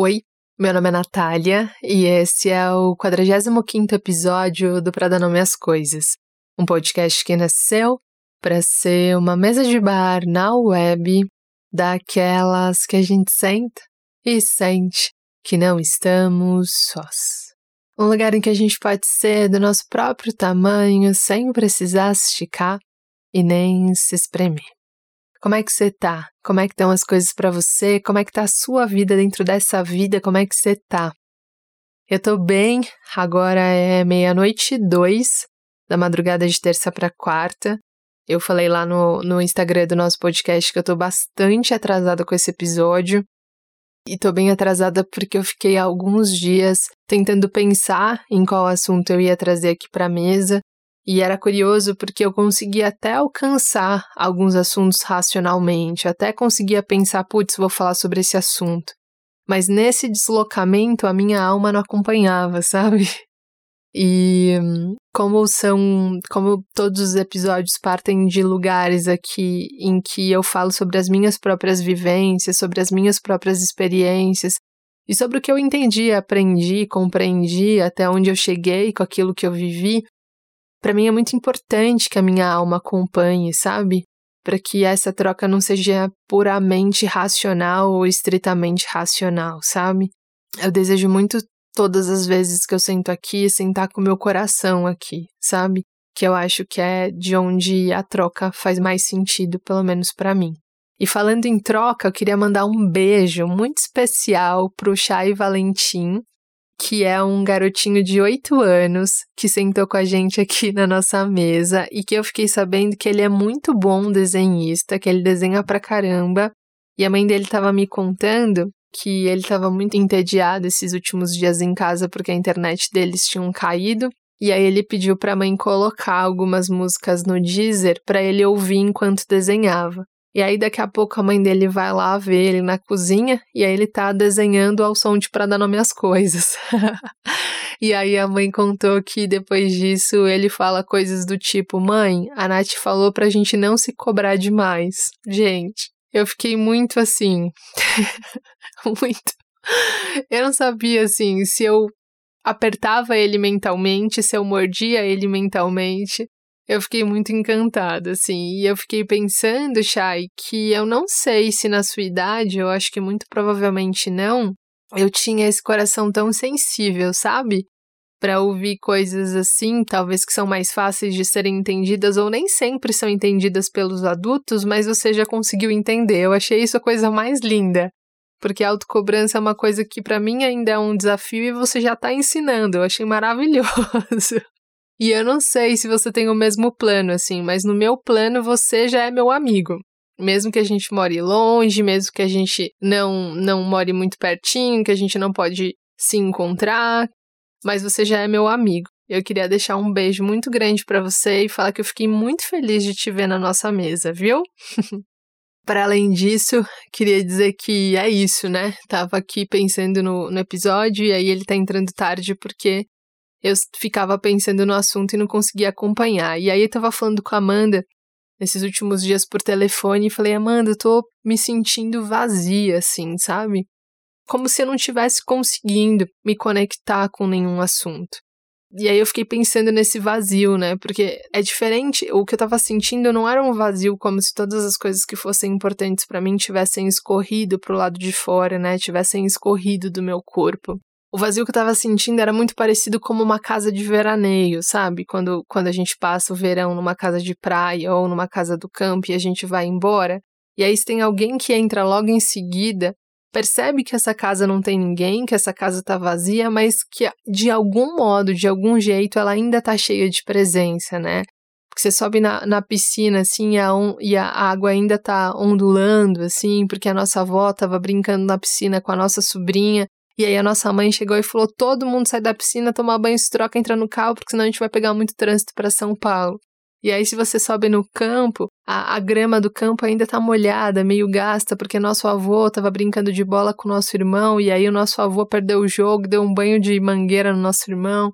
Oi, meu nome é Natália e esse é o 45 episódio do Pra Dar Nome às Coisas, um podcast que nasceu para ser uma mesa de bar na web daquelas que a gente senta e sente que não estamos sós. Um lugar em que a gente pode ser do nosso próprio tamanho sem precisar esticar e nem se espremer. Como é que você tá? Como é que estão as coisas para você? Como é que tá a sua vida dentro dessa vida? Como é que você tá? Eu tô bem, agora é meia-noite e dois da madrugada de terça para quarta. Eu falei lá no, no Instagram do nosso podcast que eu tô bastante atrasada com esse episódio. E tô bem atrasada porque eu fiquei alguns dias tentando pensar em qual assunto eu ia trazer aqui pra mesa e era curioso porque eu conseguia até alcançar alguns assuntos racionalmente, até conseguia pensar, putz, vou falar sobre esse assunto. Mas nesse deslocamento a minha alma não acompanhava, sabe? E como são, como todos os episódios partem de lugares aqui em que eu falo sobre as minhas próprias vivências, sobre as minhas próprias experiências e sobre o que eu entendi, aprendi, compreendi, até onde eu cheguei com aquilo que eu vivi, para mim é muito importante que a minha alma acompanhe, sabe? Para que essa troca não seja puramente racional ou estritamente racional, sabe? Eu desejo muito todas as vezes que eu sento aqui, sentar com o meu coração aqui, sabe? Que eu acho que é de onde a troca faz mais sentido, pelo menos para mim. E falando em troca, eu queria mandar um beijo muito especial pro Chay Valentim, que é um garotinho de 8 anos que sentou com a gente aqui na nossa mesa e que eu fiquei sabendo que ele é muito bom desenhista, que ele desenha pra caramba. E a mãe dele estava me contando que ele estava muito entediado esses últimos dias em casa porque a internet deles tinha caído. E aí ele pediu para a mãe colocar algumas músicas no Deezer para ele ouvir enquanto desenhava. E aí daqui a pouco a mãe dele vai lá ver ele na cozinha e aí ele tá desenhando ao som de para dar nome às coisas. e aí a mãe contou que depois disso ele fala coisas do tipo: "Mãe, a Nath falou pra gente não se cobrar demais". Gente, eu fiquei muito assim, muito. Eu não sabia assim se eu apertava ele mentalmente, se eu mordia ele mentalmente, eu fiquei muito encantada, assim. E eu fiquei pensando, Chay, que eu não sei se na sua idade, eu acho que muito provavelmente não, eu tinha esse coração tão sensível, sabe? Para ouvir coisas assim, talvez que são mais fáceis de serem entendidas ou nem sempre são entendidas pelos adultos, mas você já conseguiu entender. Eu achei isso a coisa mais linda. Porque a autocobrança é uma coisa que para mim ainda é um desafio e você já está ensinando. Eu achei maravilhoso. E eu não sei se você tem o mesmo plano, assim, mas no meu plano você já é meu amigo. Mesmo que a gente more longe, mesmo que a gente não, não more muito pertinho, que a gente não pode se encontrar, mas você já é meu amigo. Eu queria deixar um beijo muito grande para você e falar que eu fiquei muito feliz de te ver na nossa mesa, viu? Para além disso, queria dizer que é isso, né? Tava aqui pensando no, no episódio e aí ele tá entrando tarde porque eu ficava pensando no assunto e não conseguia acompanhar. E aí eu tava falando com a Amanda nesses últimos dias por telefone e falei: Amanda, eu tô me sentindo vazia, assim, sabe? Como se eu não tivesse conseguindo me conectar com nenhum assunto. E aí eu fiquei pensando nesse vazio, né? Porque é diferente, o que eu tava sentindo não era um vazio como se todas as coisas que fossem importantes para mim tivessem escorrido pro lado de fora, né? Tivessem escorrido do meu corpo. O vazio que eu tava sentindo era muito parecido como uma casa de veraneio, sabe? Quando, quando a gente passa o verão numa casa de praia ou numa casa do campo e a gente vai embora. E aí, se tem alguém que entra logo em seguida, percebe que essa casa não tem ninguém, que essa casa tá vazia, mas que de algum modo, de algum jeito, ela ainda tá cheia de presença, né? Porque você sobe na, na piscina, assim, e a, on, e a água ainda tá ondulando, assim, porque a nossa avó tava brincando na piscina com a nossa sobrinha. E aí a nossa mãe chegou e falou: todo mundo sai da piscina, tomar banho, se troca, entra no carro, porque senão a gente vai pegar muito trânsito para São Paulo. E aí, se você sobe no campo, a, a grama do campo ainda tá molhada, meio gasta, porque nosso avô tava brincando de bola com nosso irmão, e aí o nosso avô perdeu o jogo, deu um banho de mangueira no nosso irmão.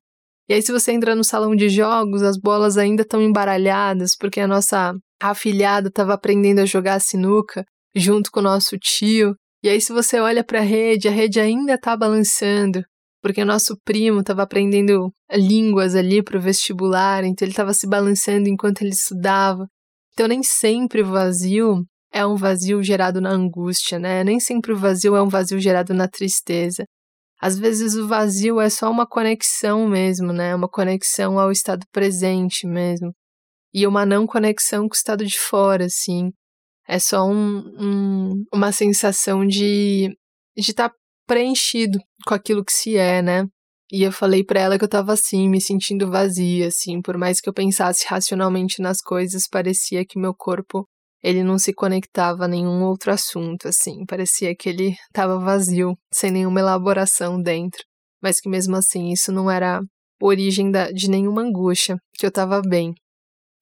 E aí, se você entra no salão de jogos, as bolas ainda estão embaralhadas, porque a nossa afilhada estava aprendendo a jogar sinuca junto com o nosso tio. E aí, se você olha para a rede, a rede ainda tá balançando, porque o nosso primo estava aprendendo línguas ali para o vestibular, então ele estava se balançando enquanto ele estudava. Então, nem sempre o vazio é um vazio gerado na angústia, né? Nem sempre o vazio é um vazio gerado na tristeza. Às vezes o vazio é só uma conexão mesmo, né? Uma conexão ao estado presente mesmo. E uma não conexão com o estado de fora, assim. É só um, um, uma sensação de estar tá preenchido com aquilo que se é, né? E eu falei para ela que eu tava assim, me sentindo vazia, assim, por mais que eu pensasse racionalmente nas coisas, parecia que meu corpo ele não se conectava a nenhum outro assunto, assim, parecia que ele estava vazio, sem nenhuma elaboração dentro, mas que mesmo assim isso não era origem da, de nenhuma angústia, que eu estava bem.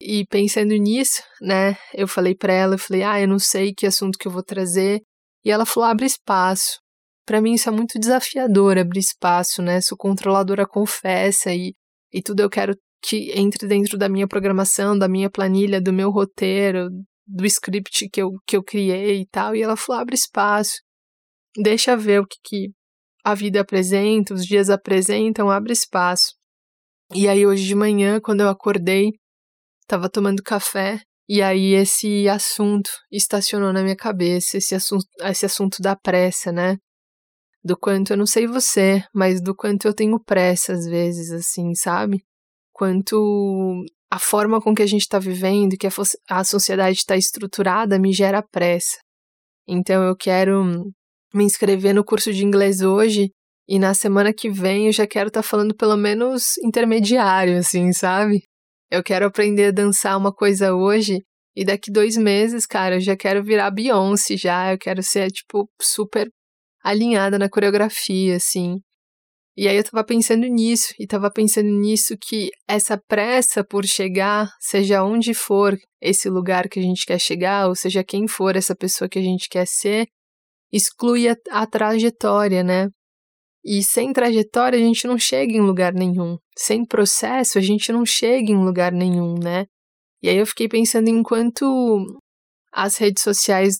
E pensando nisso, né, eu falei para ela, eu falei, ah, eu não sei que assunto que eu vou trazer, e ela falou, abre espaço. Para mim isso é muito desafiador, abrir espaço, né, sou controladora confessa e, e tudo eu quero que entre dentro da minha programação, da minha planilha, do meu roteiro, do script que eu, que eu criei e tal. E ela falou: abre espaço, deixa ver o que, que a vida apresenta, os dias apresentam, abre espaço. E aí, hoje de manhã, quando eu acordei, estava tomando café, e aí esse assunto estacionou na minha cabeça, esse assunto, esse assunto da pressa, né? Do quanto, eu não sei você, mas do quanto eu tenho pressa às vezes, assim, sabe? Quanto a forma com que a gente está vivendo, que a, a sociedade está estruturada, me gera pressa. Então eu quero me inscrever no curso de inglês hoje e na semana que vem eu já quero estar tá falando pelo menos intermediário, assim, sabe? Eu quero aprender a dançar uma coisa hoje e daqui dois meses, cara, eu já quero virar Beyoncé já, eu quero ser, tipo, super alinhada na coreografia, assim. E aí eu tava pensando nisso, e tava pensando nisso que essa pressa por chegar, seja onde for esse lugar que a gente quer chegar, ou seja quem for essa pessoa que a gente quer ser, exclui a, a trajetória, né? E sem trajetória a gente não chega em lugar nenhum. Sem processo a gente não chega em lugar nenhum, né? E aí eu fiquei pensando em quanto as redes sociais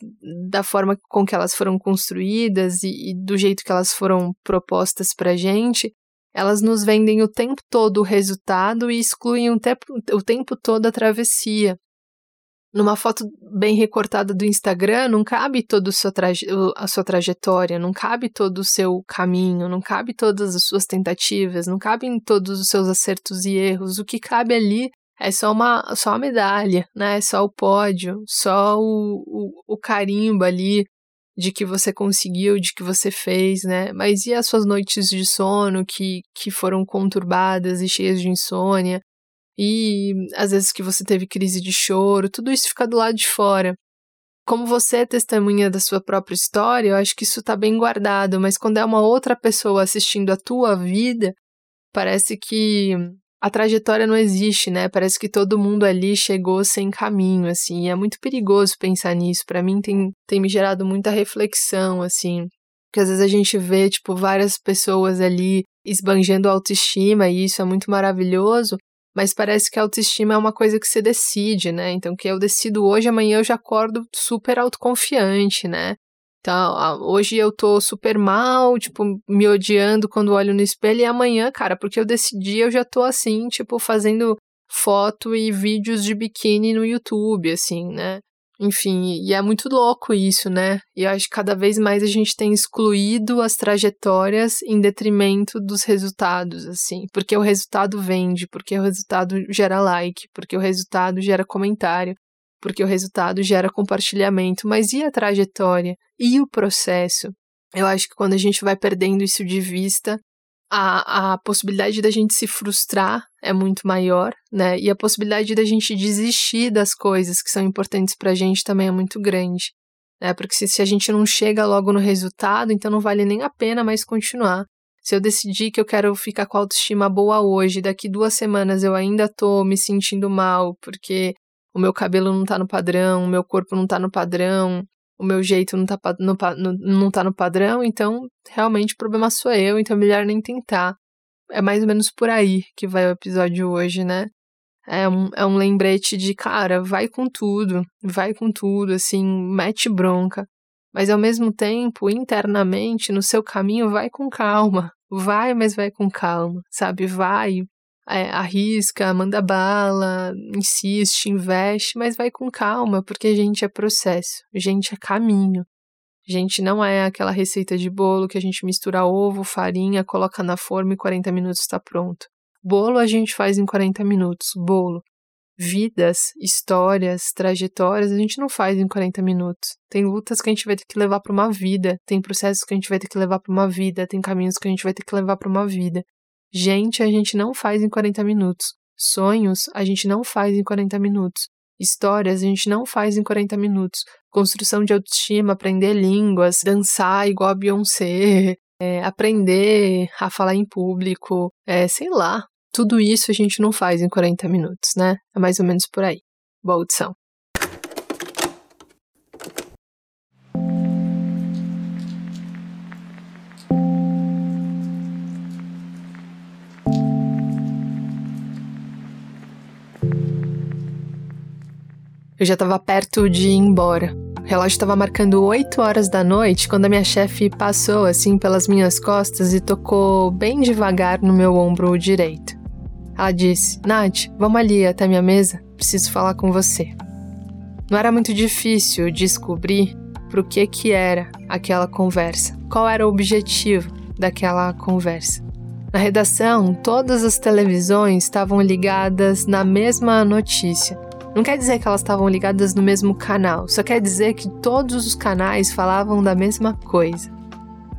da forma com que elas foram construídas e, e do jeito que elas foram propostas para gente, elas nos vendem o tempo todo o resultado e excluem o o tempo todo a travessia. Numa foto bem recortada do Instagram, não cabe toda a sua trajetória, não cabe todo o seu caminho, não cabe todas as suas tentativas, não cabem todos os seus acertos e erros. O que cabe ali é só uma, só a medalha, né? É só o pódio, só o, o, o carimbo ali de que você conseguiu, de que você fez, né? Mas e as suas noites de sono que, que foram conturbadas e cheias de insônia? E às vezes que você teve crise de choro, tudo isso fica do lado de fora. Como você é testemunha da sua própria história, eu acho que isso está bem guardado, mas quando é uma outra pessoa assistindo a tua vida, parece que a trajetória não existe, né? Parece que todo mundo ali chegou sem caminho, assim. E é muito perigoso pensar nisso. Para mim tem, tem me gerado muita reflexão, assim. Porque às vezes a gente vê, tipo, várias pessoas ali esbanjando autoestima e isso é muito maravilhoso, mas parece que a autoestima é uma coisa que você decide, né? Então, que eu decido hoje, amanhã eu já acordo super autoconfiante, né? Então, hoje eu tô super mal, tipo, me odiando quando olho no espelho, e amanhã, cara, porque eu decidi, eu já tô assim, tipo, fazendo foto e vídeos de biquíni no YouTube, assim, né? Enfim, e é muito louco isso, né? E acho que cada vez mais a gente tem excluído as trajetórias em detrimento dos resultados, assim. Porque o resultado vende, porque o resultado gera like, porque o resultado gera comentário, porque o resultado gera compartilhamento, mas e a trajetória? E o processo? Eu acho que quando a gente vai perdendo isso de vista, a, a possibilidade da gente se frustrar é muito maior, né? E a possibilidade da gente desistir das coisas que são importantes pra gente também é muito grande. Né? Porque se, se a gente não chega logo no resultado, então não vale nem a pena mais continuar. Se eu decidir que eu quero ficar com a autoestima boa hoje, daqui duas semanas eu ainda tô me sentindo mal porque o meu cabelo não tá no padrão, o meu corpo não tá no padrão, o meu jeito não tá no, no, não tá no padrão, então realmente o problema sou eu, então é melhor nem tentar. É mais ou menos por aí que vai o episódio hoje, né? É um, é um lembrete de, cara, vai com tudo, vai com tudo, assim, mete bronca. Mas ao mesmo tempo, internamente, no seu caminho, vai com calma. Vai, mas vai com calma, sabe? Vai, é, arrisca, manda bala, insiste, investe, mas vai com calma, porque a gente é processo, a gente é caminho. A gente não é aquela receita de bolo que a gente mistura ovo, farinha, coloca na forma e 40 minutos está pronto. Bolo a gente faz em 40 minutos, bolo. Vidas, histórias, trajetórias, a gente não faz em 40 minutos. Tem lutas que a gente vai ter que levar para uma vida, tem processos que a gente vai ter que levar para uma vida, tem caminhos que a gente vai ter que levar para uma vida. Gente, a gente não faz em 40 minutos. Sonhos, a gente não faz em 40 minutos. Histórias, a gente não faz em 40 minutos. Construção de autoestima, aprender línguas, dançar igual a Beyoncé, é, aprender a falar em público, é, sei lá, tudo isso a gente não faz em 40 minutos, né? É mais ou menos por aí. Boa audição. Eu já estava perto de ir embora. O relógio estava marcando 8 horas da noite quando a minha chefe passou assim pelas minhas costas e tocou bem devagar no meu ombro direito. Ela disse: Nath, vamos ali até minha mesa, preciso falar com você. Não era muito difícil descobrir para que que era aquela conversa, qual era o objetivo daquela conversa. Na redação, todas as televisões estavam ligadas na mesma notícia. Não quer dizer que elas estavam ligadas no mesmo canal, só quer dizer que todos os canais falavam da mesma coisa.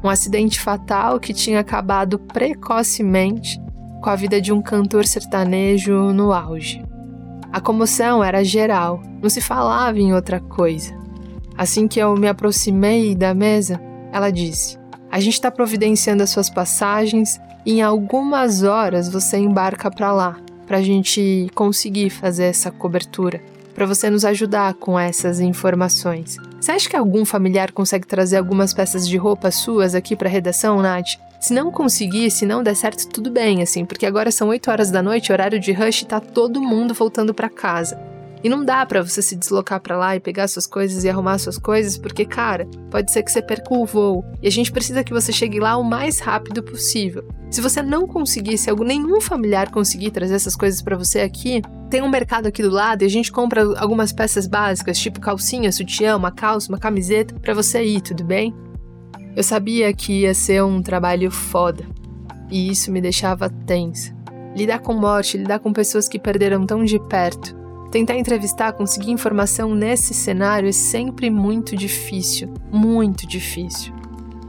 Um acidente fatal que tinha acabado precocemente com a vida de um cantor sertanejo no auge. A comoção era geral, não se falava em outra coisa. Assim que eu me aproximei da mesa, ela disse: A gente está providenciando as suas passagens e em algumas horas você embarca para lá, para a gente conseguir fazer essa cobertura, para você nos ajudar com essas informações. Você acha que algum familiar consegue trazer algumas peças de roupa suas aqui para a redação, Nath? Se não conseguir, se não der certo, tudo bem, assim, porque agora são 8 horas da noite, horário de rush, e tá todo mundo voltando para casa. E não dá para você se deslocar para lá e pegar suas coisas e arrumar suas coisas, porque, cara, pode ser que você perca o voo. E a gente precisa que você chegue lá o mais rápido possível. Se você não conseguir, se algum, nenhum familiar conseguir trazer essas coisas para você aqui, tem um mercado aqui do lado e a gente compra algumas peças básicas, tipo calcinha, sutiã, uma calça, uma camiseta, para você ir, tudo bem? Eu sabia que ia ser um trabalho foda, e isso me deixava tensa. Lidar com morte, lidar com pessoas que perderam tão de perto. Tentar entrevistar, conseguir informação nesse cenário é sempre muito difícil, muito difícil.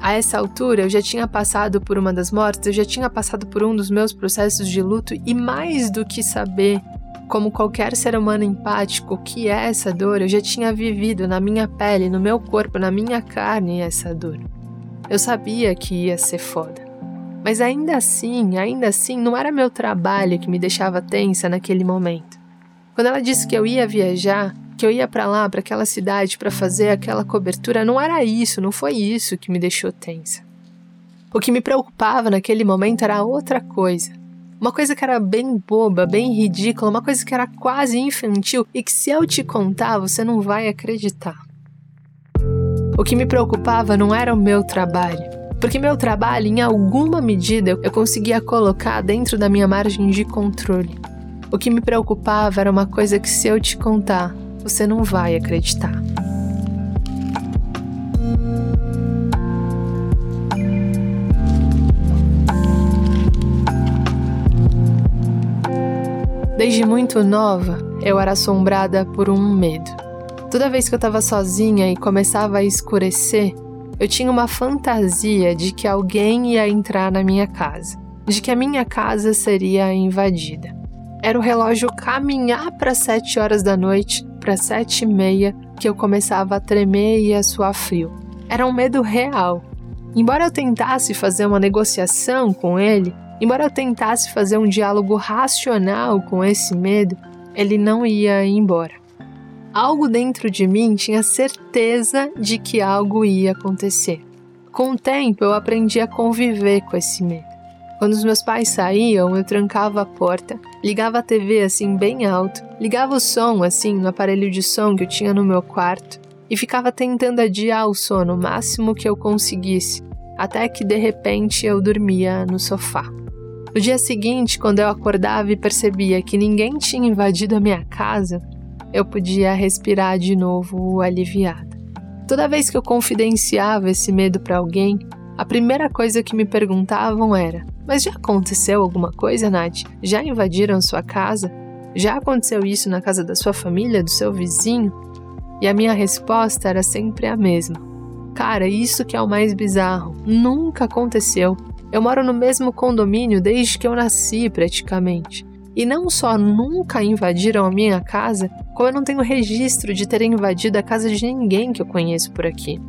A essa altura, eu já tinha passado por uma das mortes, eu já tinha passado por um dos meus processos de luto e mais do que saber como qualquer ser humano empático, o que é essa dor, eu já tinha vivido na minha pele, no meu corpo, na minha carne essa dor. Eu sabia que ia ser foda. Mas ainda assim, ainda assim, não era meu trabalho que me deixava tensa naquele momento. Quando ela disse que eu ia viajar, que eu ia para lá, para aquela cidade, para fazer aquela cobertura, não era isso, não foi isso que me deixou tensa. O que me preocupava naquele momento era outra coisa. Uma coisa que era bem boba, bem ridícula, uma coisa que era quase infantil e que se eu te contar você não vai acreditar. O que me preocupava não era o meu trabalho, porque meu trabalho, em alguma medida, eu conseguia colocar dentro da minha margem de controle. O que me preocupava era uma coisa que, se eu te contar, você não vai acreditar. Desde muito nova, eu era assombrada por um medo. Toda vez que eu estava sozinha e começava a escurecer, eu tinha uma fantasia de que alguém ia entrar na minha casa, de que a minha casa seria invadida. Era o relógio caminhar para sete horas da noite, para sete e meia, que eu começava a tremer e a suar frio. Era um medo real. Embora eu tentasse fazer uma negociação com ele, embora eu tentasse fazer um diálogo racional com esse medo, ele não ia embora algo dentro de mim tinha certeza de que algo ia acontecer. Com o tempo, eu aprendi a conviver com esse medo. Quando os meus pais saíam, eu trancava a porta, ligava a TV assim bem alto, ligava o som assim no aparelho de som que eu tinha no meu quarto e ficava tentando adiar o sono o máximo que eu conseguisse, até que de repente eu dormia no sofá. No dia seguinte, quando eu acordava e percebia que ninguém tinha invadido a minha casa, eu podia respirar de novo aliviada. Toda vez que eu confidenciava esse medo para alguém, a primeira coisa que me perguntavam era: Mas já aconteceu alguma coisa, Nath? Já invadiram sua casa? Já aconteceu isso na casa da sua família, do seu vizinho? E a minha resposta era sempre a mesma. Cara, isso que é o mais bizarro. Nunca aconteceu. Eu moro no mesmo condomínio desde que eu nasci, praticamente. E não só nunca invadiram a minha casa, como eu não tenho registro de terem invadido a casa de ninguém que eu conheço por aqui.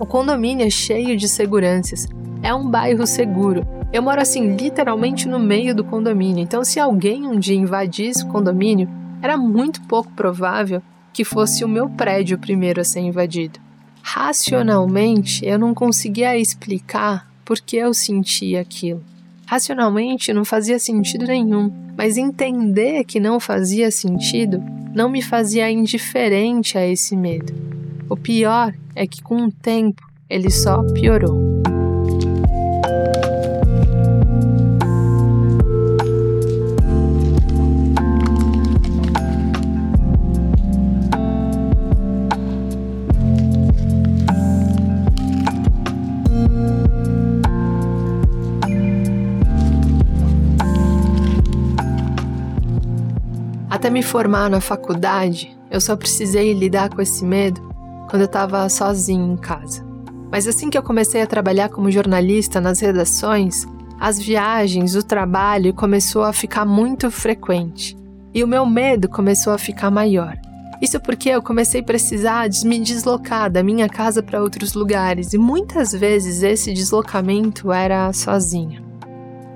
O condomínio é cheio de seguranças. É um bairro seguro. Eu moro assim literalmente no meio do condomínio, então se alguém um dia invadisse o condomínio, era muito pouco provável que fosse o meu prédio primeiro a ser invadido. Racionalmente, eu não conseguia explicar por que eu sentia aquilo. Racionalmente não fazia sentido nenhum, mas entender que não fazia sentido não me fazia indiferente a esse medo. O pior é que com o tempo ele só piorou. Até me formar na faculdade, eu só precisei lidar com esse medo quando eu estava sozinho em casa. Mas assim que eu comecei a trabalhar como jornalista nas redações, as viagens, o trabalho começou a ficar muito frequente e o meu medo começou a ficar maior. Isso porque eu comecei a precisar de me deslocar da minha casa para outros lugares e muitas vezes esse deslocamento era sozinha.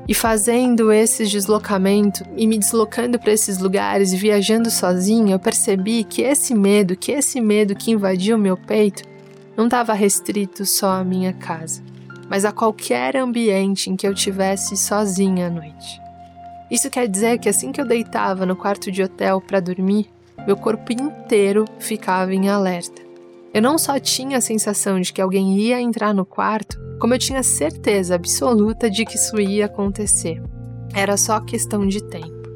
E fazendo esses deslocamentos e me deslocando para esses lugares e viajando sozinha, eu percebi que esse medo, que esse medo que invadiu meu peito, não estava restrito só à minha casa, mas a qualquer ambiente em que eu tivesse sozinha à noite. Isso quer dizer que assim que eu deitava no quarto de hotel para dormir, meu corpo inteiro ficava em alerta. Eu não só tinha a sensação de que alguém ia entrar no quarto, como eu tinha certeza absoluta de que isso ia acontecer. Era só questão de tempo.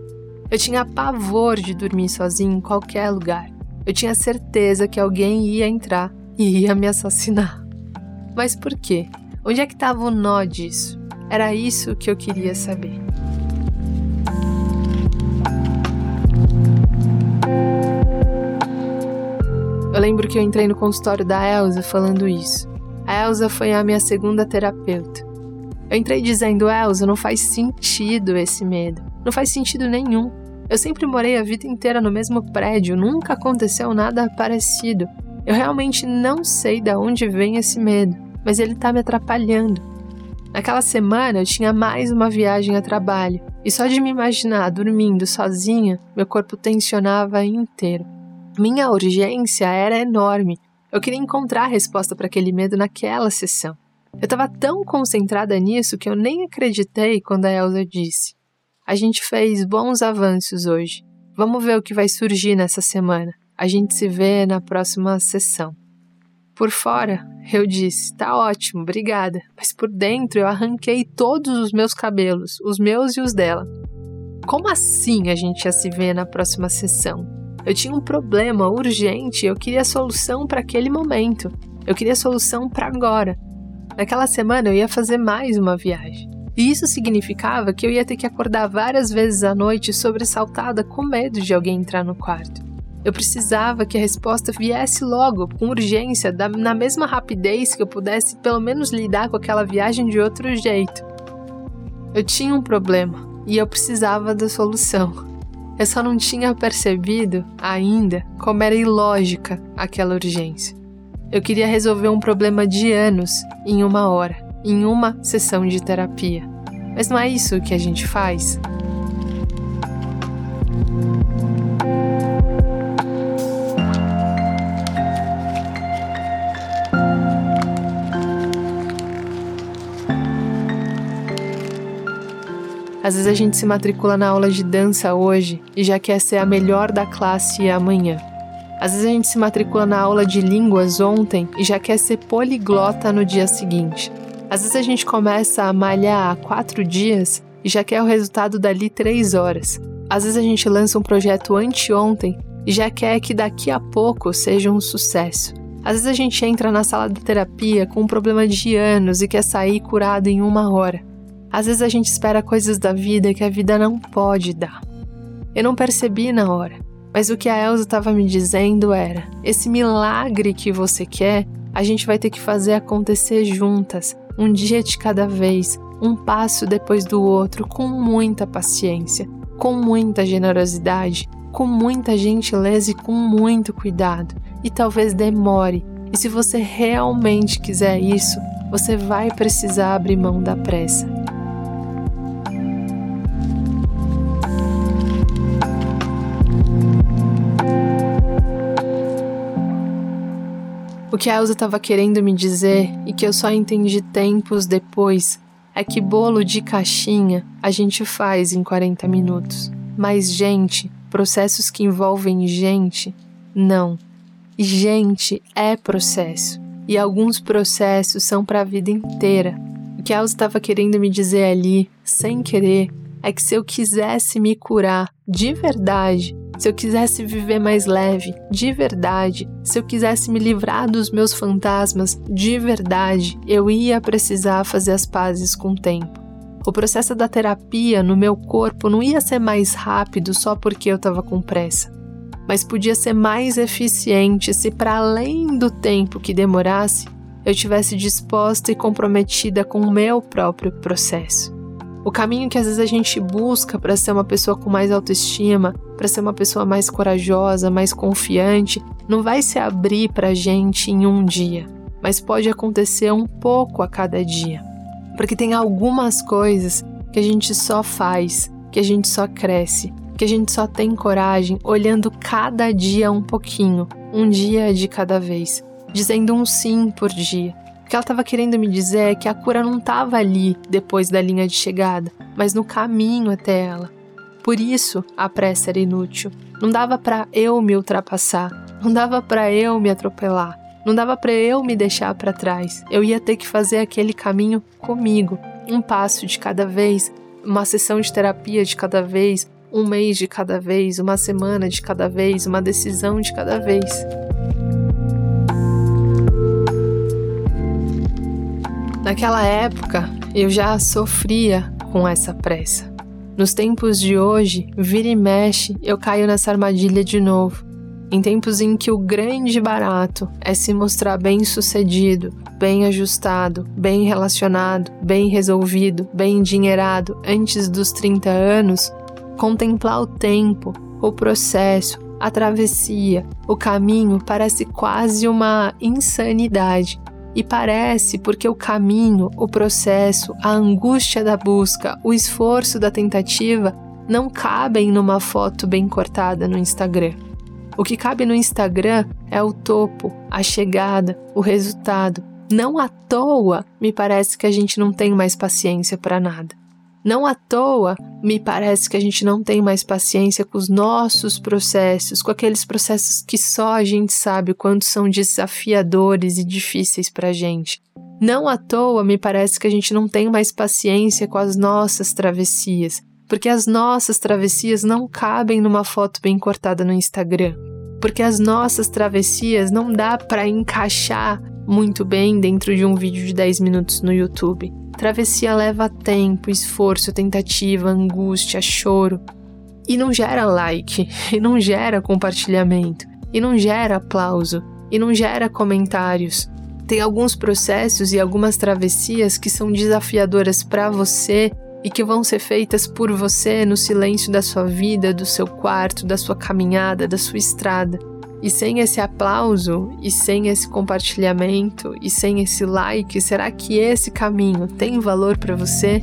Eu tinha pavor de dormir sozinho em qualquer lugar. Eu tinha certeza que alguém ia entrar e ia me assassinar. Mas por quê? Onde é que estava o nó disso? Era isso que eu queria saber. Eu lembro que eu entrei no consultório da Elsa falando isso. A Elsa foi a minha segunda terapeuta. Eu entrei dizendo, Elsa, não faz sentido esse medo. Não faz sentido nenhum. Eu sempre morei a vida inteira no mesmo prédio, nunca aconteceu nada parecido. Eu realmente não sei de onde vem esse medo, mas ele tá me atrapalhando. Naquela semana eu tinha mais uma viagem a trabalho, e só de me imaginar dormindo sozinha, meu corpo tensionava inteiro. Minha urgência era enorme, eu queria encontrar a resposta para aquele medo naquela sessão. Eu estava tão concentrada nisso que eu nem acreditei quando a Elsa disse: A gente fez bons avanços hoje. Vamos ver o que vai surgir nessa semana. A gente se vê na próxima sessão. Por fora, eu disse: Tá ótimo, obrigada. Mas por dentro eu arranquei todos os meus cabelos, os meus e os dela. Como assim a gente ia se ver na próxima sessão? Eu tinha um problema urgente, eu queria solução para aquele momento. Eu queria solução para agora. Naquela semana eu ia fazer mais uma viagem. E isso significava que eu ia ter que acordar várias vezes à noite sobressaltada com medo de alguém entrar no quarto. Eu precisava que a resposta viesse logo, com urgência, da, na mesma rapidez que eu pudesse pelo menos lidar com aquela viagem de outro jeito. Eu tinha um problema e eu precisava da solução. Eu só não tinha percebido ainda como era ilógica aquela urgência. Eu queria resolver um problema de anos em uma hora, em uma sessão de terapia. Mas não é isso que a gente faz? Às vezes a gente se matricula na aula de dança hoje e já quer ser a melhor da classe amanhã. Às vezes a gente se matricula na aula de línguas ontem e já quer ser poliglota no dia seguinte. Às vezes a gente começa a malhar há quatro dias e já quer o resultado dali três horas. Às vezes a gente lança um projeto anteontem e já quer que daqui a pouco seja um sucesso. Às vezes a gente entra na sala de terapia com um problema de anos e quer sair curado em uma hora. Às vezes a gente espera coisas da vida que a vida não pode dar. Eu não percebi na hora, mas o que a Elsa estava me dizendo era: esse milagre que você quer, a gente vai ter que fazer acontecer juntas, um dia de cada vez, um passo depois do outro, com muita paciência, com muita generosidade, com muita gentileza e com muito cuidado. E talvez demore. E se você realmente quiser isso, você vai precisar abrir mão da pressa. O que a Elsa estava querendo me dizer e que eu só entendi tempos depois é que bolo de caixinha a gente faz em 40 minutos. Mas gente, processos que envolvem gente, não. Gente é processo. E alguns processos são para a vida inteira. O que a Elsa estava querendo me dizer ali, sem querer, é que se eu quisesse me curar de verdade, se eu quisesse viver mais leve, de verdade, se eu quisesse me livrar dos meus fantasmas, de verdade, eu ia precisar fazer as pazes com o tempo. O processo da terapia no meu corpo não ia ser mais rápido só porque eu estava com pressa, mas podia ser mais eficiente se, para além do tempo que demorasse, eu tivesse disposta e comprometida com o meu próprio processo. O caminho que às vezes a gente busca para ser uma pessoa com mais autoestima, para ser uma pessoa mais corajosa, mais confiante, não vai se abrir para a gente em um dia, mas pode acontecer um pouco a cada dia. Porque tem algumas coisas que a gente só faz, que a gente só cresce, que a gente só tem coragem olhando cada dia um pouquinho, um dia de cada vez, dizendo um sim por dia o que ela estava querendo me dizer é que a cura não estava ali depois da linha de chegada, mas no caminho até ela. Por isso, a pressa era inútil. Não dava para eu me ultrapassar, não dava para eu me atropelar, não dava para eu me deixar para trás. Eu ia ter que fazer aquele caminho comigo, um passo de cada vez, uma sessão de terapia de cada vez, um mês de cada vez, uma semana de cada vez, uma decisão de cada vez. Naquela época, eu já sofria com essa pressa. Nos tempos de hoje, vira e mexe, eu caio nessa armadilha de novo. Em tempos em que o grande barato é se mostrar bem sucedido, bem ajustado, bem relacionado, bem resolvido, bem endinheirado antes dos 30 anos, contemplar o tempo, o processo, a travessia, o caminho parece quase uma insanidade e parece porque o caminho, o processo, a angústia da busca, o esforço da tentativa não cabem numa foto bem cortada no Instagram. O que cabe no Instagram é o topo, a chegada, o resultado. Não à toa me parece que a gente não tem mais paciência para nada. Não à toa, me parece que a gente não tem mais paciência com os nossos processos, com aqueles processos que só a gente sabe quanto são desafiadores e difíceis para a gente. Não à toa, me parece que a gente não tem mais paciência com as nossas travessias, porque as nossas travessias não cabem numa foto bem cortada no Instagram. Porque as nossas travessias não dá para encaixar muito bem dentro de um vídeo de 10 minutos no YouTube. Travessia leva tempo, esforço, tentativa, angústia, choro. E não gera like, e não gera compartilhamento, e não gera aplauso, e não gera comentários. Tem alguns processos e algumas travessias que são desafiadoras para você e que vão ser feitas por você no silêncio da sua vida, do seu quarto, da sua caminhada, da sua estrada. E sem esse aplauso, e sem esse compartilhamento, e sem esse like, será que esse caminho tem valor para você?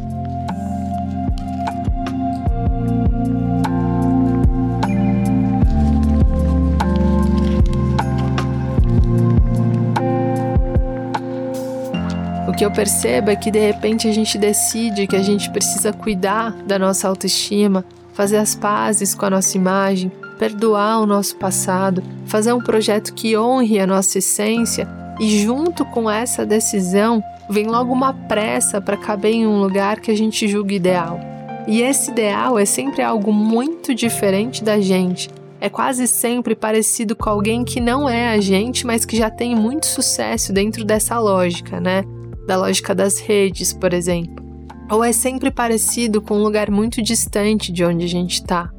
O que eu percebo é que de repente a gente decide que a gente precisa cuidar da nossa autoestima, fazer as pazes com a nossa imagem, perdoar o nosso passado, fazer um projeto que honre a nossa essência e junto com essa decisão vem logo uma pressa para caber em um lugar que a gente julga ideal. E esse ideal é sempre algo muito diferente da gente. É quase sempre parecido com alguém que não é a gente, mas que já tem muito sucesso dentro dessa lógica, né? Da lógica das redes, por exemplo. Ou é sempre parecido com um lugar muito distante de onde a gente está.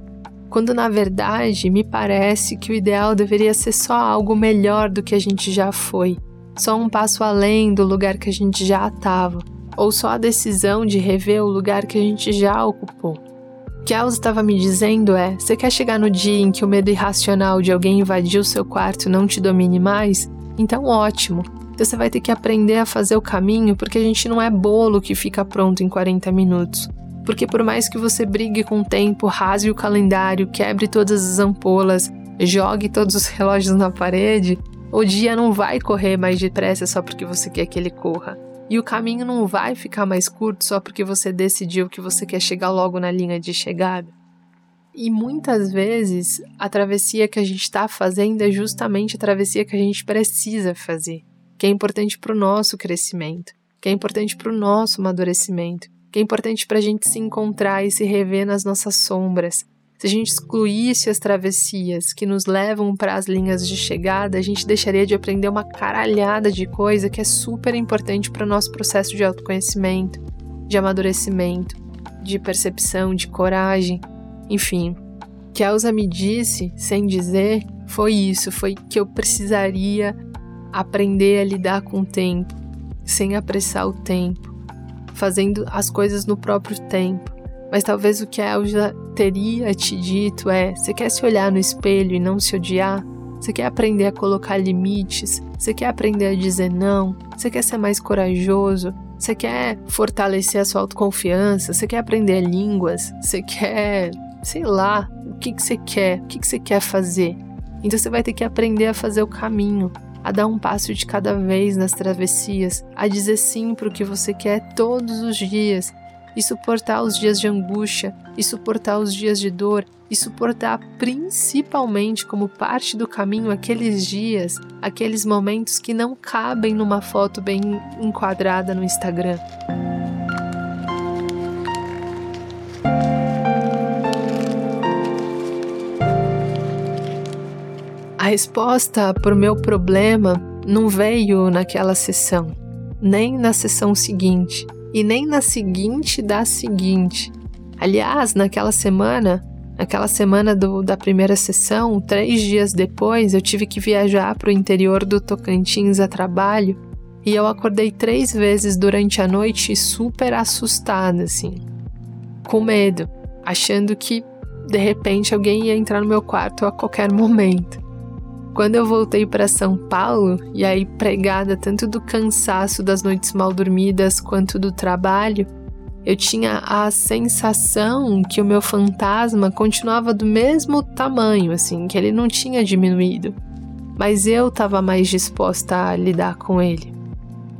Quando na verdade me parece que o ideal deveria ser só algo melhor do que a gente já foi só um passo além do lugar que a gente já estava, ou só a decisão de rever o lugar que a gente já ocupou. O que Elsa estava me dizendo é: você quer chegar no dia em que o medo irracional de alguém invadir o seu quarto não te domine mais? Então, ótimo. Você vai ter que aprender a fazer o caminho porque a gente não é bolo que fica pronto em 40 minutos. Porque, por mais que você brigue com o tempo, rasgue o calendário, quebre todas as ampolas, jogue todos os relógios na parede, o dia não vai correr mais depressa só porque você quer que ele corra. E o caminho não vai ficar mais curto só porque você decidiu que você quer chegar logo na linha de chegada. E muitas vezes a travessia que a gente está fazendo é justamente a travessia que a gente precisa fazer, que é importante para o nosso crescimento, que é importante para o nosso amadurecimento, que é importante para a gente se encontrar e se rever nas nossas sombras, se a gente excluísse as travessias que nos levam para as linhas de chegada, a gente deixaria de aprender uma caralhada de coisa que é super importante para o nosso processo de autoconhecimento, de amadurecimento, de percepção, de coragem, enfim. Que a Elsa me disse, sem dizer, foi isso: foi que eu precisaria aprender a lidar com o tempo, sem apressar o tempo, fazendo as coisas no próprio tempo mas talvez o que a Elja teria te dito é: você quer se olhar no espelho e não se odiar? Você quer aprender a colocar limites? Você quer aprender a dizer não? Você quer ser mais corajoso? Você quer fortalecer a sua autoconfiança? Você quer aprender línguas? Você quer, sei lá, o que, que você quer? O que, que você quer fazer? Então você vai ter que aprender a fazer o caminho, a dar um passo de cada vez nas travessias, a dizer sim para o que você quer todos os dias e suportar os dias de angústia, e suportar os dias de dor, e suportar principalmente como parte do caminho aqueles dias, aqueles momentos que não cabem numa foto bem enquadrada no Instagram. A resposta para o meu problema não veio naquela sessão, nem na sessão seguinte e nem na seguinte da seguinte. Aliás, naquela semana, naquela semana do, da primeira sessão, três dias depois, eu tive que viajar para o interior do Tocantins a trabalho e eu acordei três vezes durante a noite super assustada, assim, com medo, achando que de repente alguém ia entrar no meu quarto a qualquer momento. Quando eu voltei para São Paulo, e aí pregada tanto do cansaço das noites mal dormidas quanto do trabalho, eu tinha a sensação que o meu fantasma continuava do mesmo tamanho, assim, que ele não tinha diminuído. Mas eu estava mais disposta a lidar com ele.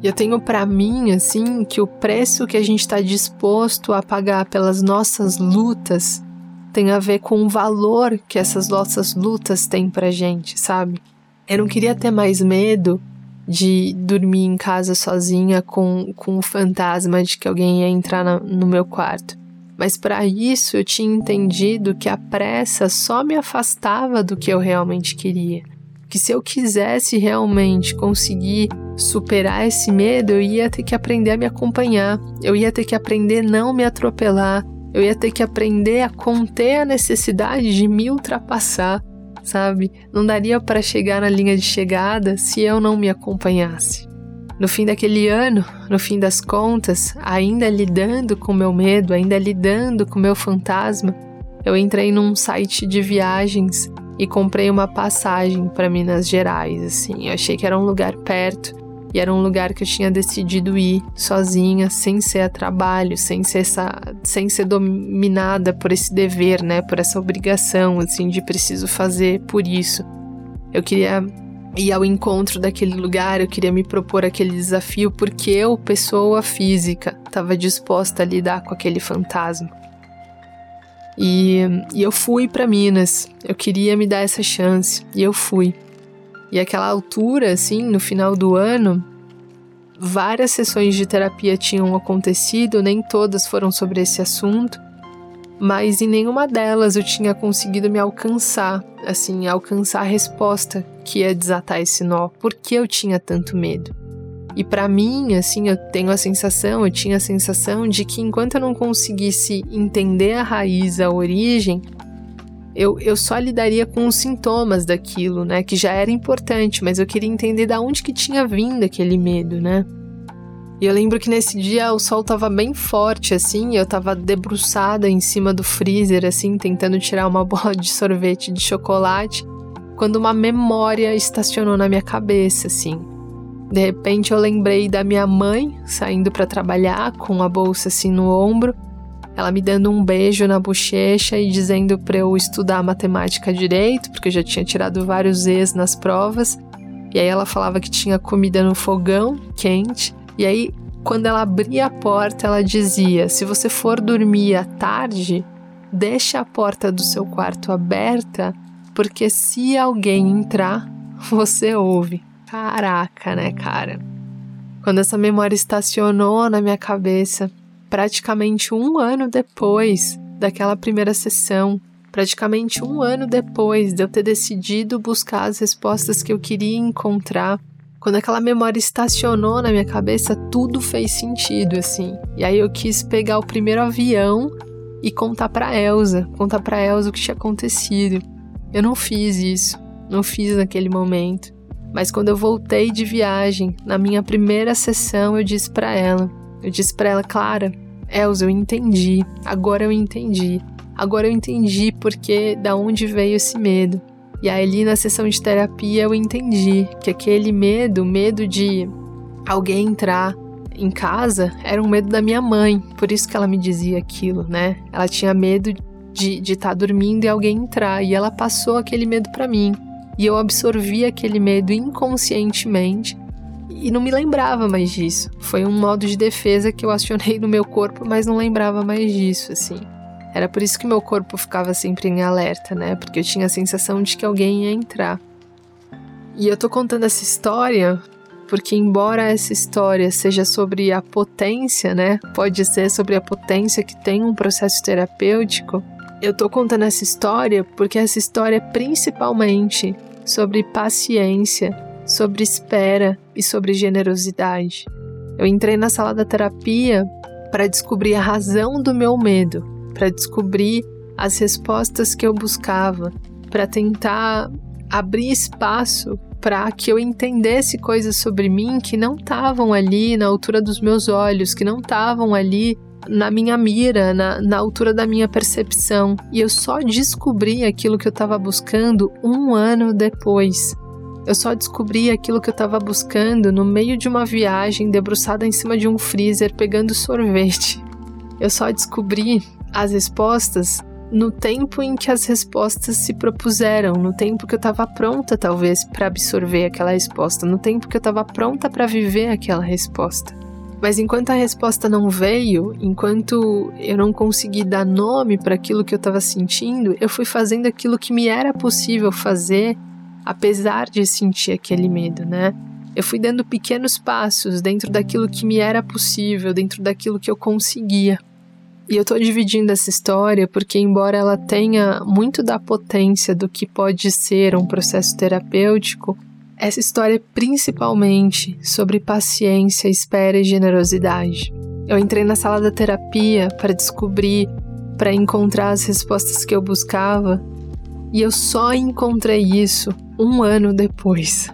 E eu tenho para mim, assim, que o preço que a gente está disposto a pagar pelas nossas lutas tem a ver com o valor que essas nossas lutas têm pra gente, sabe? Eu não queria ter mais medo de dormir em casa sozinha com, com o fantasma de que alguém ia entrar na, no meu quarto. Mas para isso eu tinha entendido que a pressa só me afastava do que eu realmente queria. Que se eu quisesse realmente conseguir superar esse medo, eu ia ter que aprender a me acompanhar, eu ia ter que aprender a não me atropelar, eu ia ter que aprender a conter a necessidade de me ultrapassar, sabe? Não daria para chegar na linha de chegada se eu não me acompanhasse. No fim daquele ano, no fim das contas, ainda lidando com meu medo, ainda lidando com meu fantasma, eu entrei num site de viagens e comprei uma passagem para Minas Gerais, assim. Eu achei que era um lugar perto e era um lugar que eu tinha decidido ir sozinha, sem ser a trabalho, sem ser essa, sem ser dominada por esse dever, né, por essa obrigação assim de preciso fazer por isso. Eu queria ir ao encontro daquele lugar, eu queria me propor aquele desafio porque eu, pessoa física, estava disposta a lidar com aquele fantasma. E, e eu fui para Minas. Eu queria me dar essa chance e eu fui. E aquela altura, assim, no final do ano, várias sessões de terapia tinham acontecido, nem todas foram sobre esse assunto, mas em nenhuma delas eu tinha conseguido me alcançar, assim, alcançar a resposta que ia desatar esse nó. Por que eu tinha tanto medo? E para mim, assim, eu tenho a sensação, eu tinha a sensação de que enquanto eu não conseguisse entender a raiz, a origem, eu, eu só lidaria com os sintomas daquilo, né? Que já era importante, mas eu queria entender de onde que tinha vindo aquele medo, né? E eu lembro que nesse dia o sol tava bem forte, assim, eu tava debruçada em cima do freezer, assim, tentando tirar uma bola de sorvete de chocolate, quando uma memória estacionou na minha cabeça, assim. De repente eu lembrei da minha mãe saindo para trabalhar com a bolsa assim no ombro, ela me dando um beijo na bochecha e dizendo para eu estudar matemática direito, porque eu já tinha tirado vários E's nas provas. E aí ela falava que tinha comida no fogão, quente. E aí, quando ela abria a porta, ela dizia: "Se você for dormir à tarde, deixe a porta do seu quarto aberta, porque se alguém entrar, você ouve." Caraca, né, cara? Quando essa memória estacionou na minha cabeça, praticamente um ano depois daquela primeira sessão, praticamente um ano depois de eu ter decidido buscar as respostas que eu queria encontrar, quando aquela memória estacionou na minha cabeça, tudo fez sentido, assim. E aí eu quis pegar o primeiro avião e contar para Elsa, contar para Elsa o que tinha acontecido. Eu não fiz isso, não fiz naquele momento. Mas quando eu voltei de viagem, na minha primeira sessão, eu disse para ela, eu disse para ela, Clara, Elza, eu entendi. Agora eu entendi. Agora eu entendi porque da onde veio esse medo. E ali na sessão de terapia eu entendi que aquele medo, medo de alguém entrar em casa, era um medo da minha mãe. Por isso que ela me dizia aquilo, né? Ela tinha medo de estar tá dormindo e alguém entrar. E ela passou aquele medo para mim. E eu absorvi aquele medo inconscientemente e não me lembrava mais disso. Foi um modo de defesa que eu acionei no meu corpo, mas não lembrava mais disso, assim. Era por isso que meu corpo ficava sempre em alerta, né? Porque eu tinha a sensação de que alguém ia entrar. E eu tô contando essa história porque embora essa história seja sobre a potência, né? Pode ser sobre a potência que tem um processo terapêutico, eu tô contando essa história porque essa história é principalmente sobre paciência, sobre espera e sobre generosidade. Eu entrei na sala da terapia para descobrir a razão do meu medo, para descobrir as respostas que eu buscava, para tentar abrir espaço para que eu entendesse coisas sobre mim que não estavam ali na altura dos meus olhos, que não estavam ali na minha mira, na, na altura da minha percepção. E eu só descobri aquilo que eu estava buscando um ano depois. Eu só descobri aquilo que eu estava buscando no meio de uma viagem debruçada em cima de um freezer pegando sorvete. Eu só descobri as respostas no tempo em que as respostas se propuseram, no tempo que eu estava pronta, talvez, para absorver aquela resposta, no tempo que eu estava pronta para viver aquela resposta. Mas enquanto a resposta não veio, enquanto eu não consegui dar nome para aquilo que eu estava sentindo, eu fui fazendo aquilo que me era possível fazer, apesar de sentir aquele medo, né? Eu fui dando pequenos passos dentro daquilo que me era possível, dentro daquilo que eu conseguia. E eu estou dividindo essa história porque, embora ela tenha muito da potência do que pode ser um processo terapêutico, essa história é principalmente sobre paciência, espera e generosidade. Eu entrei na sala da terapia para descobrir, para encontrar as respostas que eu buscava, e eu só encontrei isso um ano depois.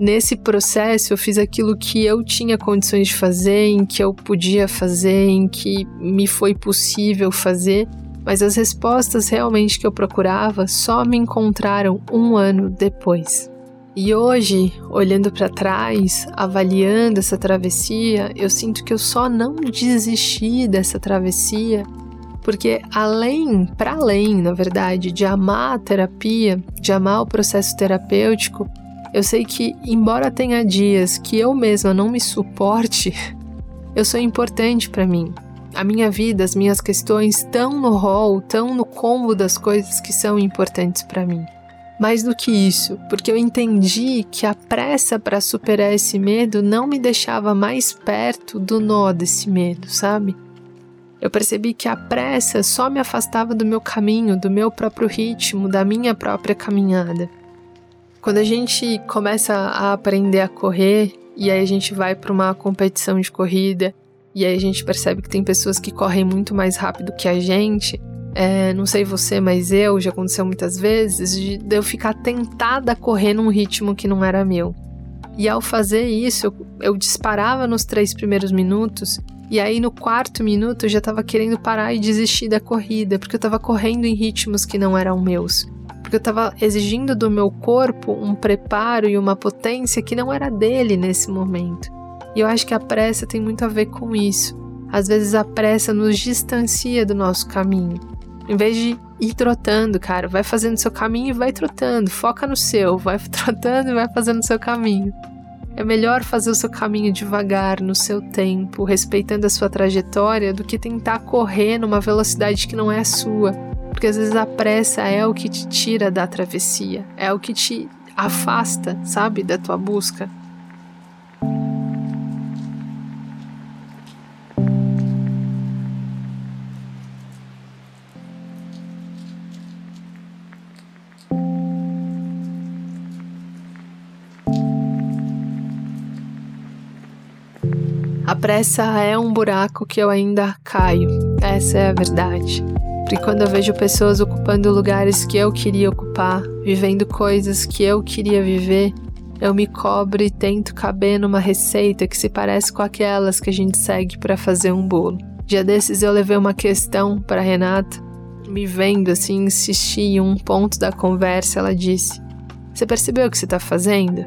Nesse processo, eu fiz aquilo que eu tinha condições de fazer, em que eu podia fazer, em que me foi possível fazer, mas as respostas realmente que eu procurava só me encontraram um ano depois. E hoje, olhando para trás, avaliando essa travessia, eu sinto que eu só não desisti dessa travessia porque além, para além, na verdade, de amar a terapia, de amar o processo terapêutico, eu sei que embora tenha dias que eu mesma não me suporte, eu sou importante para mim. a minha vida, as minhas questões estão no rol, estão no combo das coisas que são importantes para mim. Mais do que isso, porque eu entendi que a pressa para superar esse medo não me deixava mais perto do nó desse medo, sabe? Eu percebi que a pressa só me afastava do meu caminho, do meu próprio ritmo, da minha própria caminhada. Quando a gente começa a aprender a correr e aí a gente vai para uma competição de corrida e aí a gente percebe que tem pessoas que correm muito mais rápido que a gente, é, não sei você, mas eu, já aconteceu muitas vezes, de eu ficar tentada a correr num ritmo que não era meu. E ao fazer isso, eu, eu disparava nos três primeiros minutos, e aí no quarto minuto eu já estava querendo parar e desistir da corrida, porque eu estava correndo em ritmos que não eram meus. Porque eu estava exigindo do meu corpo um preparo e uma potência que não era dele nesse momento. E eu acho que a pressa tem muito a ver com isso. Às vezes a pressa nos distancia do nosso caminho. Em vez de ir trotando, cara, vai fazendo seu caminho e vai trotando. Foca no seu, vai trotando e vai fazendo seu caminho. É melhor fazer o seu caminho devagar, no seu tempo, respeitando a sua trajetória, do que tentar correr numa velocidade que não é a sua. Porque às vezes a pressa é o que te tira da travessia, é o que te afasta, sabe, da tua busca. Pressa é um buraco que eu ainda caio, essa é a verdade. Porque quando eu vejo pessoas ocupando lugares que eu queria ocupar, vivendo coisas que eu queria viver, eu me cobro e tento caber numa receita que se parece com aquelas que a gente segue para fazer um bolo. Dia desses eu levei uma questão para Renata, me vendo assim insistir em um ponto da conversa, ela disse: "Você percebeu o que você está fazendo?"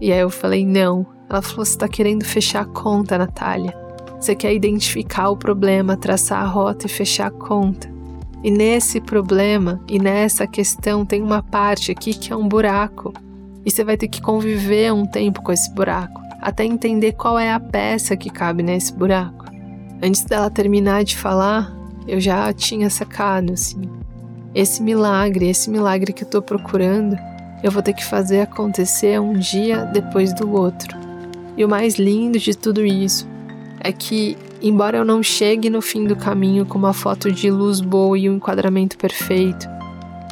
E aí eu falei: "Não". Ela falou: Você está querendo fechar a conta, Natália. Você quer identificar o problema, traçar a rota e fechar a conta. E nesse problema e nessa questão tem uma parte aqui que é um buraco. E você vai ter que conviver um tempo com esse buraco, até entender qual é a peça que cabe nesse buraco. Antes dela terminar de falar, eu já tinha sacado assim. Esse milagre, esse milagre que eu tô procurando, eu vou ter que fazer acontecer um dia depois do outro. E o mais lindo de tudo isso é que, embora eu não chegue no fim do caminho com uma foto de luz boa e um enquadramento perfeito,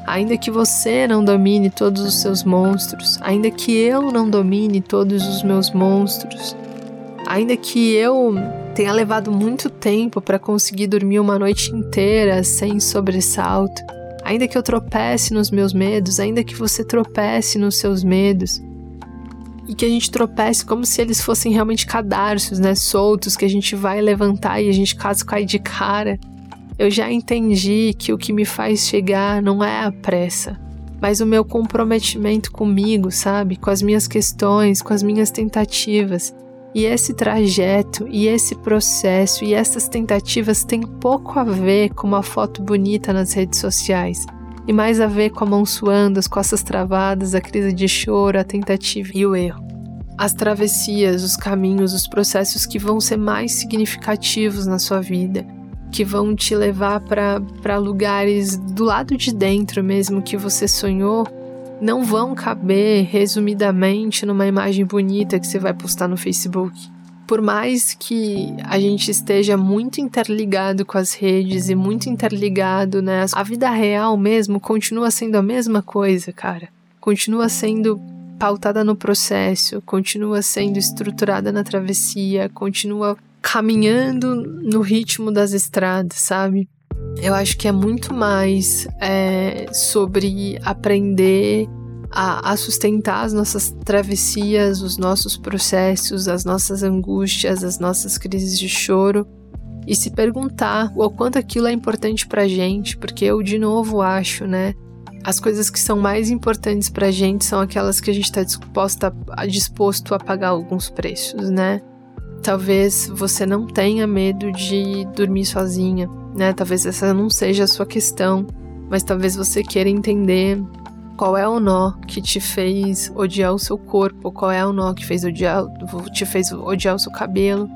ainda que você não domine todos os seus monstros, ainda que eu não domine todos os meus monstros, ainda que eu tenha levado muito tempo para conseguir dormir uma noite inteira sem sobressalto, ainda que eu tropece nos meus medos, ainda que você tropece nos seus medos, e que a gente tropece como se eles fossem realmente cadarços, né, soltos, que a gente vai levantar e a gente caso cai de cara. Eu já entendi que o que me faz chegar não é a pressa, mas o meu comprometimento comigo, sabe? Com as minhas questões, com as minhas tentativas. E esse trajeto, e esse processo, e essas tentativas têm pouco a ver com uma foto bonita nas redes sociais e mais a ver com a mão suando, as costas travadas, a crise de choro, a tentativa e o erro. As travessias, os caminhos, os processos que vão ser mais significativos na sua vida, que vão te levar para lugares do lado de dentro mesmo que você sonhou, não vão caber resumidamente numa imagem bonita que você vai postar no Facebook por mais que a gente esteja muito interligado com as redes e muito interligado, né? A vida real mesmo continua sendo a mesma coisa, cara. Continua sendo pautada no processo, continua sendo estruturada na travessia, continua caminhando no ritmo das estradas, sabe? Eu acho que é muito mais é, sobre aprender a, a sustentar as nossas travessias, os nossos processos, as nossas angústias, as nossas crises de choro e se perguntar o quanto aquilo é importante pra gente, porque eu de novo acho, né? As coisas que são mais importantes pra gente são aquelas que a gente está disposta a, disposto a pagar alguns preços, né? Talvez você não tenha medo de dormir sozinha, né? Talvez essa não seja a sua questão, mas talvez você queira entender qual é o nó que te fez odiar o seu corpo? Qual é o nó que fez odiar, te fez odiar o seu cabelo?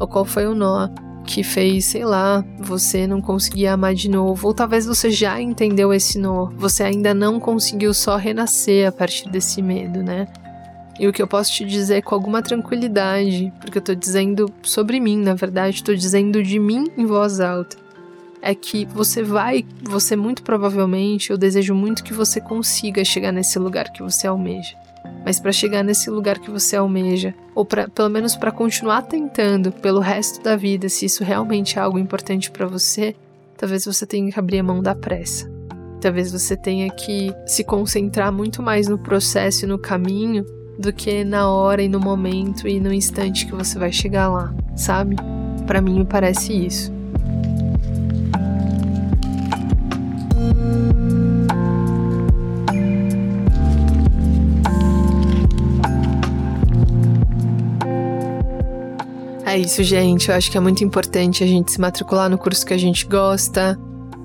Ou qual foi o nó que fez, sei lá, você não conseguir amar de novo, ou talvez você já entendeu esse nó, você ainda não conseguiu só renascer a partir desse medo, né? E o que eu posso te dizer com alguma tranquilidade, porque eu tô dizendo sobre mim, na verdade, tô dizendo de mim em voz alta, é que você vai, você muito provavelmente, eu desejo muito que você consiga chegar nesse lugar que você almeja. Mas para chegar nesse lugar que você almeja, ou pra, pelo menos para continuar tentando pelo resto da vida, se isso realmente é algo importante para você, talvez você tenha que abrir a mão da pressa. Talvez você tenha que se concentrar muito mais no processo e no caminho do que na hora e no momento e no instante que você vai chegar lá, sabe? Para mim parece isso. É isso, gente. Eu acho que é muito importante a gente se matricular no curso que a gente gosta,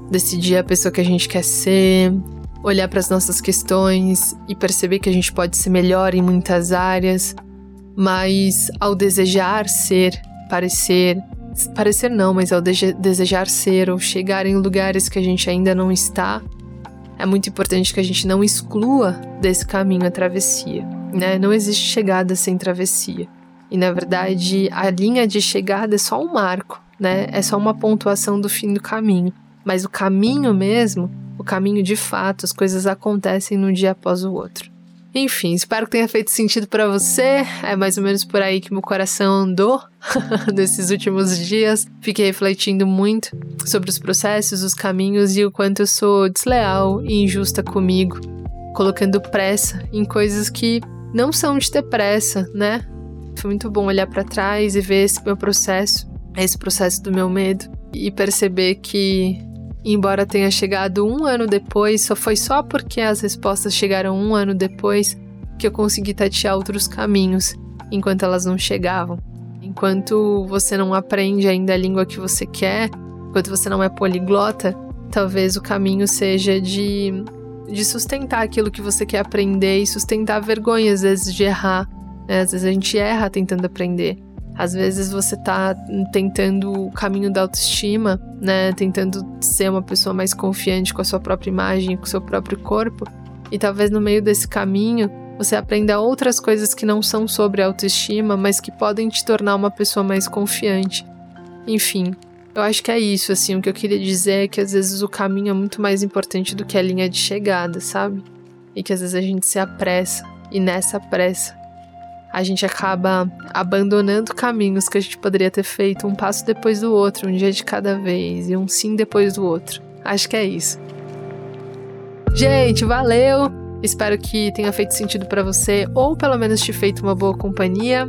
decidir a pessoa que a gente quer ser, olhar para as nossas questões e perceber que a gente pode ser melhor em muitas áreas, mas ao desejar ser, parecer, parecer não, mas ao de desejar ser ou chegar em lugares que a gente ainda não está, é muito importante que a gente não exclua desse caminho a travessia, né? Não existe chegada sem travessia. E na verdade, a linha de chegada é só um marco, né? É só uma pontuação do fim do caminho. Mas o caminho mesmo, o caminho de fato, as coisas acontecem num dia após o outro. Enfim, espero que tenha feito sentido para você. É mais ou menos por aí que meu coração andou nesses últimos dias. Fiquei refletindo muito sobre os processos, os caminhos e o quanto eu sou desleal e injusta comigo, colocando pressa em coisas que não são de ter pressa, né? Foi muito bom olhar para trás e ver esse meu processo, esse processo do meu medo e perceber que, embora tenha chegado um ano depois, só foi só porque as respostas chegaram um ano depois que eu consegui tatear outros caminhos enquanto elas não chegavam. Enquanto você não aprende ainda a língua que você quer, enquanto você não é poliglota, talvez o caminho seja de, de sustentar aquilo que você quer aprender e sustentar a vergonha, às vezes, de errar né? Às vezes a gente erra tentando aprender. Às vezes você tá tentando o caminho da autoestima, né? Tentando ser uma pessoa mais confiante com a sua própria imagem, com o seu próprio corpo. E talvez no meio desse caminho você aprenda outras coisas que não são sobre autoestima, mas que podem te tornar uma pessoa mais confiante. Enfim, eu acho que é isso, assim, o que eu queria dizer é que às vezes o caminho é muito mais importante do que a linha de chegada, sabe? E que às vezes a gente se apressa, e nessa pressa a gente acaba abandonando caminhos que a gente poderia ter feito um passo depois do outro, um dia de cada vez e um sim depois do outro. Acho que é isso. Gente, valeu! Espero que tenha feito sentido para você ou pelo menos te feito uma boa companhia.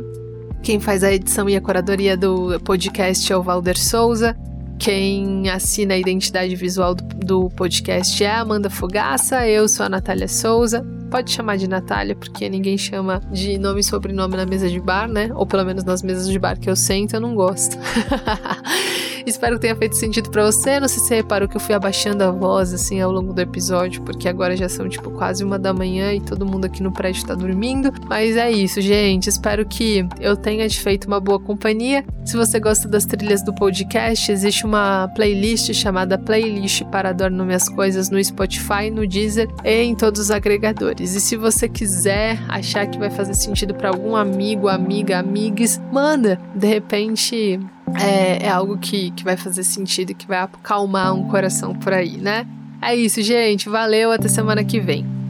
Quem faz a edição e a curadoria do podcast é o Valder Souza. Quem assina a identidade visual do, do podcast é a Amanda Fogaça. Eu sou a Natália Souza pode chamar de Natália, porque ninguém chama de nome e sobrenome na mesa de bar, né? Ou pelo menos nas mesas de bar que eu sento, eu não gosto. Espero que tenha feito sentido para você. Não sei se você reparou que eu fui abaixando a voz assim ao longo do episódio, porque agora já são tipo quase uma da manhã e todo mundo aqui no prédio tá dormindo. Mas é isso, gente. Espero que eu tenha te feito uma boa companhia. Se você gosta das trilhas do podcast, existe uma playlist chamada Playlist para Adorno Minhas Coisas no Spotify, no Deezer e em todos os agregadores. E se você quiser achar que vai fazer sentido para algum amigo, amiga, amigues, manda. De repente é, é algo que, que vai fazer sentido e que vai acalmar um coração por aí, né? É isso, gente. Valeu, até semana que vem.